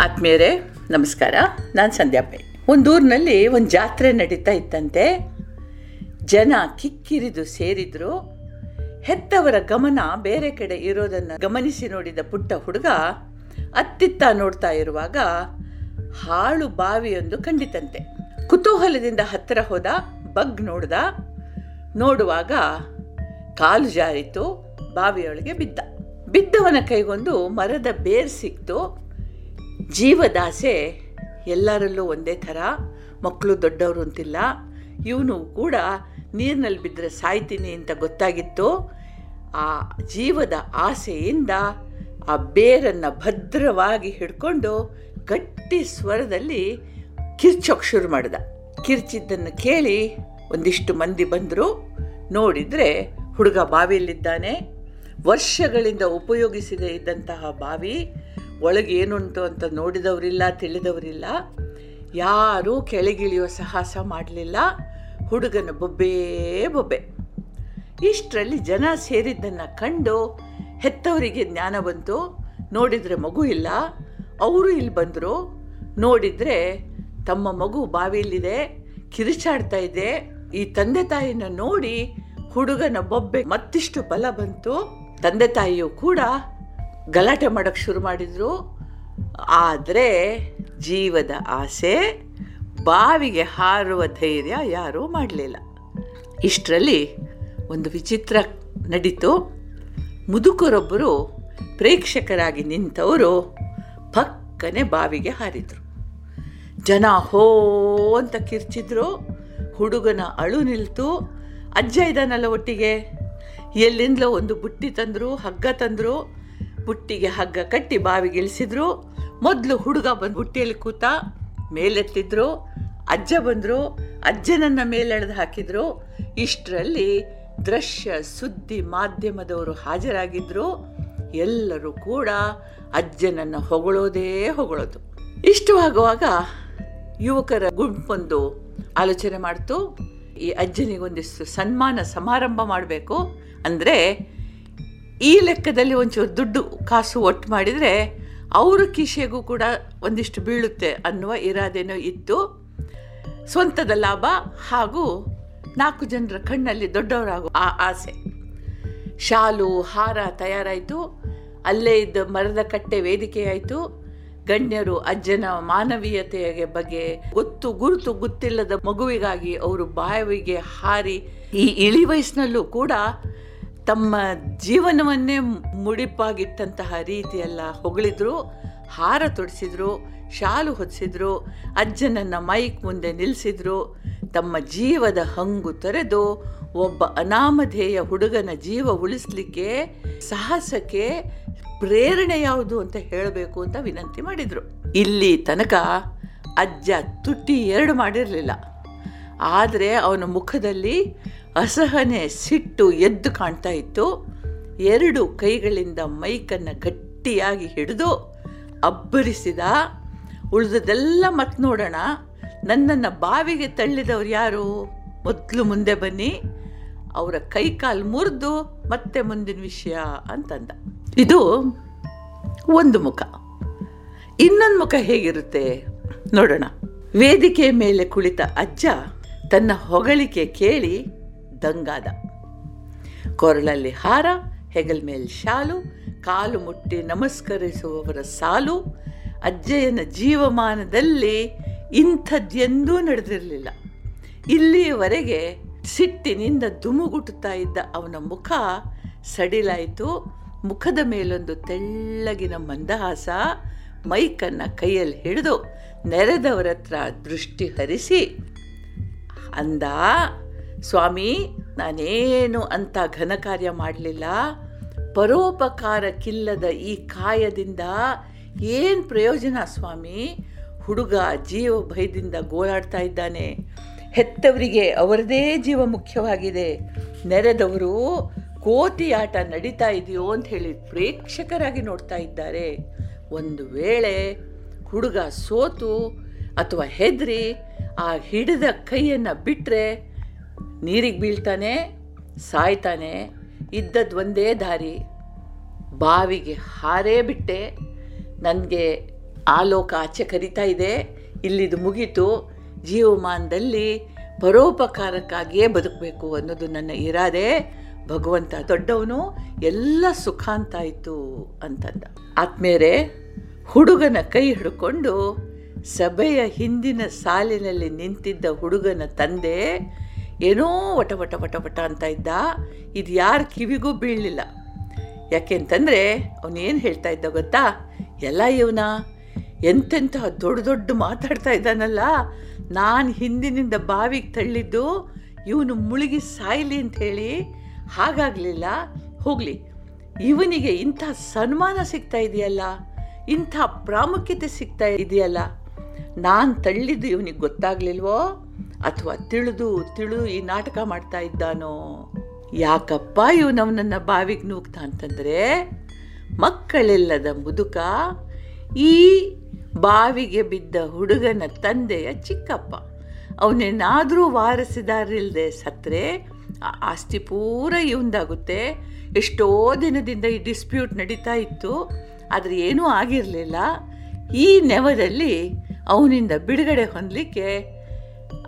ಆತ್ಮೀಯರೇ, ನಮಸ್ಕಾರ. ನಾನು ಸಂಧ್ಯಾ ಪೈ. ಒಂದು ಊರಿನಲ್ಲಿ ಒಂದು ಜಾತ್ರೆ ನಡೀತಾ ಇತ್ತಂತೆ. ಜನ ಕಿಕ್ಕಿರಿದು ಸೇರಿದ್ರು. ಹೆತ್ತವರ ಗಮನ ಬೇರೆ ಕಡೆ ಇರೋದನ್ನು ಗಮನಿಸಿ ನೋಡಿದ ಪುಟ್ಟ ಹುಡುಗ ಅತ್ತಿತ್ತ ನೋಡ್ತಾ ಇರುವಾಗ ಹಾಳು ಬಾವಿಯೊಂದು ಕಂಡಿತಂತೆ. ಕುತೂಹಲದಿಂದ ಹತ್ತಿರ ಹೋದ, ಬಗ್ ನೋಡ್ದ. ನೋಡುವಾಗ ಕಾಲು ಜಾರಿತು ಬಾವಿಯೊಳಗೆ ಬಿದ್ದ. ಬಿದ್ದವನ ಕೈಗೊಂದು ಮರದ ಬೇರ್ ಸಿಕ್ತು. ಜೀವದಾಸೆ ಎಲ್ಲರಲ್ಲೂ ಒಂದೇ ಥರ, ಮಕ್ಕಳು ದೊಡ್ಡವರು ಅಂತಿಲ್ಲ. ಇವನು ಕೂಡ ನೀರಿನಲ್ಲಿ ಬಿದ್ದರೆ ಸಾಯ್ತೀನಿ ಅಂತ ಗೊತ್ತಾಗಿತ್ತು. ಆ ಜೀವದ ಆಸೆಯಿಂದ ಆ ಬೇರನ್ನು ಭದ್ರವಾಗಿ ಹಿಡ್ಕೊಂಡು ಗಟ್ಟಿ ಸ್ವರದಲ್ಲಿ ಕಿರ್ಚೋಕ್ ಶುರು ಮಾಡಿದ. ಕಿರ್ಚಿದ್ದನ್ನು ಕೇಳಿ ಒಂದಿಷ್ಟು ಮಂದಿ ಬಂದರು. ನೋಡಿದರೆ ಹುಡುಗ ಬಾವಿಯಲ್ಲಿದ್ದಾನೆ. ವರ್ಷಗಳಿಂದ ಉಪಯೋಗಿಸದೇ ಇದ್ದಂತಹ ಬಾವಿ. ಒಳಗೆ ಏನುಂಟು ಅಂತ ನೋಡಿದವರಿಲ್ಲ, ತಿಳಿದವರಿಲ್ಲ, ಯಾರೂ ಕೆಳಗಿಳಿಯೋ ಸಾಹಸ ಮಾಡಲಿಲ್ಲ. ಹುಡುಗನ ಬೊಬ್ಬೇ ಬೊಬ್ಬೆ. ಇಷ್ಟರಲ್ಲಿ ಜನ ಸೇರಿದ್ದನ್ನು ಕಂಡು ಹೆತ್ತವರಿಗೆ ಜ್ಞಾನ ಬಂತು. ನೋಡಿದರೆ ಮಗು ಇಲ್ಲ. ಅವರು ಇಲ್ಲಿ ಬಂದರು. ನೋಡಿದರೆ ತಮ್ಮ ಮಗು ಬಾವಿಯಲ್ಲಿದೆ, ಕಿರಿಚಾಡ್ತಾ ಇದೆ. ಈ ತಂದೆ ತಾಯಿನ ನೋಡಿ ಹುಡುಗನ ಬೊಬ್ಬೆ ಮತ್ತಿಷ್ಟು ಬಲ ಬಂತು. ತಂದೆ ತಾಯಿಯು ಕೂಡ ಗಲಾಟೆ ಮಾಡೋಕ್ಕೆ ಶುರು ಮಾಡಿದರು. ಆದರೆ ಜೀವದ ಆಸೆ, ಬಾವಿಗೆ ಹಾರುವ ಧೈರ್ಯ ಯಾರೂ ಮಾಡಲಿಲ್ಲ. ಇಷ್ಟರಲ್ಲಿ ಒಂದು ವಿಚಿತ್ರ ನಡೀತು. ಮುದುಕರೊಬ್ಬರು ಪ್ರೇಕ್ಷಕರಾಗಿ ನಿಂತವರು ಪಕ್ಕನೆ ಬಾವಿಗೆ ಹಾರಿದರು. ಜನ ಹೋ ಅಂತ ಕಿರ್ಚಿದ್ರು. ಹುಡುಗನ ಅಳು ನಿಲ್ತು. ಅಜ್ಜ ಇದ್ದಾನಲ್ಲ ಒಟ್ಟಿಗೆ. ಎಲ್ಲಿಂದಲೋ ಒಂದು ಬುಟ್ಟಿ ತಂದರು, ಹಗ್ಗ ತಂದರು. ಬುಟ್ಟಿಗೆ ಹಗ್ಗ ಕಟ್ಟಿ ಬಾವಿಗೆ ಇಳಿಸಿದ್ರು ಮೊದಲು ಹುಡುಗ ಬಂದು ಬುಟ್ಟಿಯಲ್ಲಿ ಕೂತ ಮೇಲೆತ್ತಿದ್ರು, ಅಜ್ಜ ಬಂದರು, ಅಜ್ಜನನ್ನು ಮೇಲೆಳೆದು ಹಾಕಿದ್ರು. ಇಷ್ಟರಲ್ಲಿ ದೃಶ್ಯ ಸುದ್ದಿ ಮಾಧ್ಯಮದವರು ಹಾಜರಾಗಿದ್ದರು ಎಲ್ಲರೂ ಕೂಡ ಅಜ್ಜನನ್ನು ಹೊಗಳೋದೇ ಹೊಗಳೋದು. ಇಷ್ಟವಾಗುವಾಗ ಯುವಕರ ಗುಂಪೊಂದು ಆಲೋಚನೆ ಮಾಡ್ತು. ಈ ಅಜ್ಜನಿಗೊಂದಿಷ್ಟು ಸನ್ಮಾನ ಸಮಾರಂಭ ಮಾಡಬೇಕು. ಅಂದರೆ ಈ ಲೆಕ್ಕದಲ್ಲಿ ಒಂಚೂರು ದುಡ್ಡು ಕಾಸು ಒಟ್ಟು ಮಾಡಿದರೆ ಅವರ ಕಿಶೆಗೂ ಕೂಡ ಒಂದಿಷ್ಟು ಬೀಳುತ್ತೆ ಅನ್ನುವ ಇರಾದೇನೋ ಇತ್ತು. ಸ್ವಂತದ ಲಾಭ ಹಾಗೂ ನಾಲ್ಕು ಜನರ ಕಣ್ಣಲ್ಲಿ ದೊಡ್ಡವರಾಗುವ ಆ ಆಸೆ. ಶಾಲು, ಹಾರ ತಯಾರಾಯಿತು. ಅಲ್ಲೇ ಇದ್ದ ಮರದ ಕಟ್ಟೆ ವೇದಿಕೆಯಾಯಿತು. ಗಣ್ಯರು, ಅಜ್ಜನ ಮಾನವೀಯತೆಯ ಬಗ್ಗೆ ಗೊತ್ತು, ಗುರುತು ಗೊತ್ತಿಲ್ಲದ ಮಗುವಿಗಾಗಿ ಅವರು ಬಾಯವಿಗೆ ಹಾರಿ ಈ ಇಳಿ ವಯಸ್ಸಿನಲ್ಲೂ ಕೂಡ ತಮ್ಮ ಜೀವನವನ್ನೇ ಮುಡಿಪಾಗಿಟ್ಟಂತಹ ರೀತಿಯೆಲ್ಲ ಹೊಗಳಿದ್ರು, ಹಾರ ತೊಡಿಸಿದ್ರು, ಶಾಲು ಹೊದಿಸಿದ್ರು ಅಜ್ಜನನ್ನು ಮೈಕ್ ಮುಂದೆ ನಿಲ್ಲಿಸಿದ್ರು ತಮ್ಮ ಜೀವದ ಹಂಗು ತೊರೆದು ಒಬ್ಬ ಅನಾಮಧೇಯ ಹುಡುಗನ ಜೀವ ಉಳಿಸ್ಲಿಕ್ಕೆ ಸಾಹಸಕ್ಕೆ ಪ್ರೇರಣೆ ಯಾವುದು ಅಂತ ಹೇಳಬೇಕು ಅಂತ ವಿನಂತಿ ಮಾಡಿದರು. ಇಲ್ಲಿ ತನಕ ಅಜ್ಜ ತುಟ್ಟಿ ಎರಡು ಮಾಡಿರಲಿಲ್ಲ. ಆದರೆ ಅವನ ಮುಖದಲ್ಲಿ ಅಸಹನೆ ಸಿಟ್ಟು ಎದ್ದು ಕಾಣ್ತಾ ಇತ್ತು. ಎರಡು ಕೈಗಳಿಂದ ಮೈಕನ್ನು ಗಟ್ಟಿಯಾಗಿ ಹಿಡಿದು ಅಬ್ಬರಿಸಿದ. ಉಳಿದದೆಲ್ಲ ಮತ್ತೆ ನೋಡೋಣ. ನನ್ನನ್ನು ಬಾವಿಗೆ ತಳ್ಳಿದವ್ರು ಯಾರು? ಮೊದಲು ಮುಂದೆ ಬನ್ನಿ. ಅವರ ಕೈ ಕಾಲು ಮುರಿದು ಮತ್ತೆ ಮುಂದಿನ ವಿಷಯ ಅಂತಂದ. ಇದು ಒಂದು ಮುಖ. ಇನ್ನೊಂದು ಮುಖ ಹೇಗಿರುತ್ತೆ ನೋಡೋಣ. ವೇದಿಕೆ ಮೇಲೆ ಕುಳಿತ ಅಜ್ಜ ತನ್ನ ಹೊಗಳಿಕೆ ಕೇಳಿ ದಂಗಾದ. ಕೊರಳಲ್ಲಿ ಹಾರ, ಹೆಗಲ್ ಮೇಲೆ ಶಾಲು, ಕಾಲು ಮುಟ್ಟಿ ನಮಸ್ಕರಿಸುವವರ ಸಾಲು ಅಜ್ಜಯ್ಯನ ಜೀವಮಾನದಲ್ಲಿ ಇಂಥದ್ದೆಂದೂ ನಡೆದಿರಲಿಲ್ಲ. ಇಲ್ಲಿಯವರೆಗೆ ಸಿಟ್ಟಿನಿಂದ ದುಮುಗುಟ್ಟುತ್ತಾ ಇದ್ದ ಅವನ ಮುಖ ಸಡಿಲಾಯಿತು. ಮುಖದ ಮೇಲೊಂದು ತೆಳ್ಳಗಿನ ಮಂದಹಾಸ ಮೈಕನ್ನು ಕೈಯಲ್ಲಿ ಹಿಡಿದು ನೆರೆದವರತ್ರ ದೃಷ್ಟಿ ಹರಿಸಿ, ಅಂದ ಸ್ವಾಮಿ, ನಾನೇನು ಅಂತ ಘನ ಕಾರ್ಯ ಮಾಡಲಿಲ್ಲ? ಪರೋಪಕಾರಕ್ಕಿಲ್ಲದ ಈ ಕಾಯದಿಂದ ಏನು ಪ್ರಯೋಜನ ಸ್ವಾಮಿ? ಹುಡುಗ ಜೀವ ಭಯದಿಂದ ಗೋಳಾಡ್ತಾ ಇದ್ದಾನೆ. ಹೆತ್ತವರಿಗೆ ಅವರದೇ ಜೀವ ಮುಖ್ಯವಾಗಿದೆ. ನೆರೆದವರು ಕೋತಿ ಆಟ ನಡೀತಾ ಇದೆಯೋ ಅಂತ ಹೇಳಿ ಪ್ರೇಕ್ಷಕರಾಗಿ ನೋಡ್ತಾ ಇದ್ದಾರೆ. ಒಂದು ವೇಳೆ ಹುಡುಗ ಸೋತು ಅಥವಾ ಹೆದರಿ, ಆ ಹಿಡಿದ ಕೈಯನ್ನು ಬಿಟ್ಟರೆ ನೀರಿಗೆ ಬೀಳ್ತಾನೆ, ಸಾಯ್ತಾನೆ ಇದ್ದದ್ದು ಒಂದೇ ದಾರಿ. ಬಾವಿಗೆ ಹಾರೇ ಬಿಟ್ಟೆ. ನನಗೆ ಆ ಲೋಕ ಆಚೆ ಕರಿತಾ ಇದೆ. ಇಲ್ಲಿದು ಮುಗೀತು. ಜೀವಮಾನದಲ್ಲಿ ಪರೋಪಕಾರಕ್ಕಾಗಿಯೇ ಬದುಕಬೇಕು ಅನ್ನೋದು ನನ್ನ ಇರಾದೆ. ಭಗವಂತ ದೊಡ್ಡವನು, ಎಲ್ಲ ಸುಖ ಅಂತಾಯಿತು ಅಂತಂದ. ಆತ್ಮೇರೆ, ಹುಡುಗನ ಕೈ ಹಿಡ್ಕೊಂಡು ಸಭೆಯ ಹಿಂದಿನ ಸಾಲಿನಲ್ಲಿ ನಿಂತಿದ್ದ ಹುಡುಗನ ತಂದೆ ಏನೋ ವಟ ವಟ ವಟ ವಟ ಅಂತ ಇದ್ದ. ಇದು ಯಾರ ಕಿವಿಗೂ ಬೀಳಲಿಲ್ಲ. ಯಾಕೆಂತಂದರೆ ಅವನೇನು ಹೇಳ್ತಾ ಇದ್ದ ಗೊತ್ತಾ? ಎಲ್ಲ ಇವನ, ಎಂತೆಂಥ ದೊಡ್ಡ ದೊಡ್ಡ ಮಾತಾಡ್ತಾ ಇದ್ದಾನಲ್ಲ. ನಾನು ಹಿಂದಿನಿಂದ ಬಾವಿಗೆ ತಳ್ಳಿದ್ದು ಇವನು ಮುಳುಗಿ ಸಾಯಲಿ ಅಂತ ಹೇಳಿ ಹಾಗಾಗಲಿಲ್ಲ. ಹೋಗಲಿ. ಇವನಿಗೆ ಇಂಥ ಸನ್ಮಾನ ಸಿಗ್ತಾ ಇದೆಯಲ್ಲ, ಇಂಥ ಪ್ರಾಮುಖ್ಯತೆ ಸಿಗ್ತಾ ಇದೆಯಲ್ಲ, ನಾನು ತಳ್ಳಿದ್ದು ಇವನಿಗೆ ಗೊತ್ತಾಗ್ಲಿಲ್ವೋ? ಅಥವಾ ತಿಳಿದು ತಿಳಿದು ಈ ನಾಟಕ ಮಾಡ್ತಾ ಇದ್ದಾನೋ? ಯಾಕಪ್ಪ ನನ್ನ ಬಾವಿಗೆ ನೂಗ್ತಾ ಅಂತಂದರೆ, ಮಕ್ಕಳೆಲ್ಲದ ಮುದುಕ ಈ ಬಾವಿಗೆ ಬಿದ್ದ ಹುಡುಗನ ತಂದೆಯ ಚಿಕ್ಕಪ್ಪ. ಅವನೇನಾದರೂ ವಾರಸಿದಾರಿಲ್ಲದೆ ಸತ್ತರೆ ಆಸ್ತಿ ಪೂರ ಇವಂದಾಗುತ್ತೆ ಎಷ್ಟೋ ದಿನದಿಂದ ಈ ಡಿಸ್ಪ್ಯೂಟ್ ನಡೀತಾ ಇತ್ತು, ಆದರೆ ಏನೂ ಆಗಿರಲಿಲ್ಲ. ಈ ನೆವದಲ್ಲಿ ಅವನಿಂದ ಬಿಡುಗಡೆ ಹೊಂದಲಿಕ್ಕೆ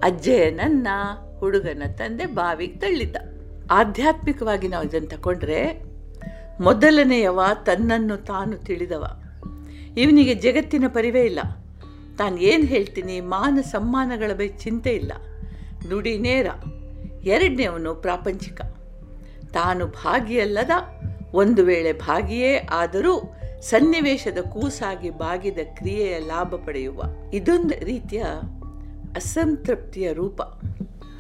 ಅಜ್ಜಯ್ಯನನ್ನ ಹುಡುಗನ ತಂದೆ ಬಾವಿಗೆ ತಳ್ಳಿದ್ದ. ಆಧ್ಯಾತ್ಮಿಕವಾಗಿ ನಾವು ಇದನ್ನು ತಗೊಂಡ್ರೆ ಮೊದಲನೆಯವ ತನ್ನನ್ನು ತಾನು ತಿಳಿದವ. ಇವನಿಗೆ ಜಗತ್ತಿನ ಪರಿವೇ ಇಲ್ಲ. ತಾನು ಏನು ಹೇಳ್ತೀನಿ, ಮಾನ ಸಮ್ಮಾನಗಳ ಬಗ್ಗೆ ಚಿಂತೆ ಇಲ್ಲ. ನುಡಿ ನೇರ, ಎರಡನೇವನು ಪ್ರಾಪಂಚಿಕ. ತಾನು ಭಾಗಿಯಲ್ಲದ, ಒಂದು ವೇಳೆ ಭಾಗಿಯೇ ಆದರೂ ಸನ್ನಿವೇಶದ ಕೂಸಾಗಿ ಬಾಗಿದ ಕ್ರಿಯೆಯ ಲಾಭ ಪಡೆಯುವ. ಇದೊಂದು ರೀತಿಯ ಅಸಂತೃಪ್ತಿಯ ರೂಪ.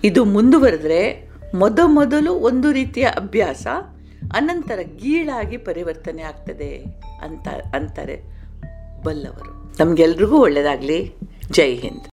ಇದು ಮುಂದುವರೆದ್ರೆ ಮೊದಮೊದಲು ಒಂದು ರೀತಿಯ ಅಭ್ಯಾಸ, ಅನಂತರ ಗೀಳಾಗಿ ಪರಿವರ್ತನೆ ಆಗ್ತದೆ ಅಂತ ಅಂತಾರೆ ಬಲ್ಲವರು. ನಮಗೆಲ್ರಿಗೂ ಒಳ್ಳೆಯದಾಗಲಿ ಜೈ ಹಿಂದ್.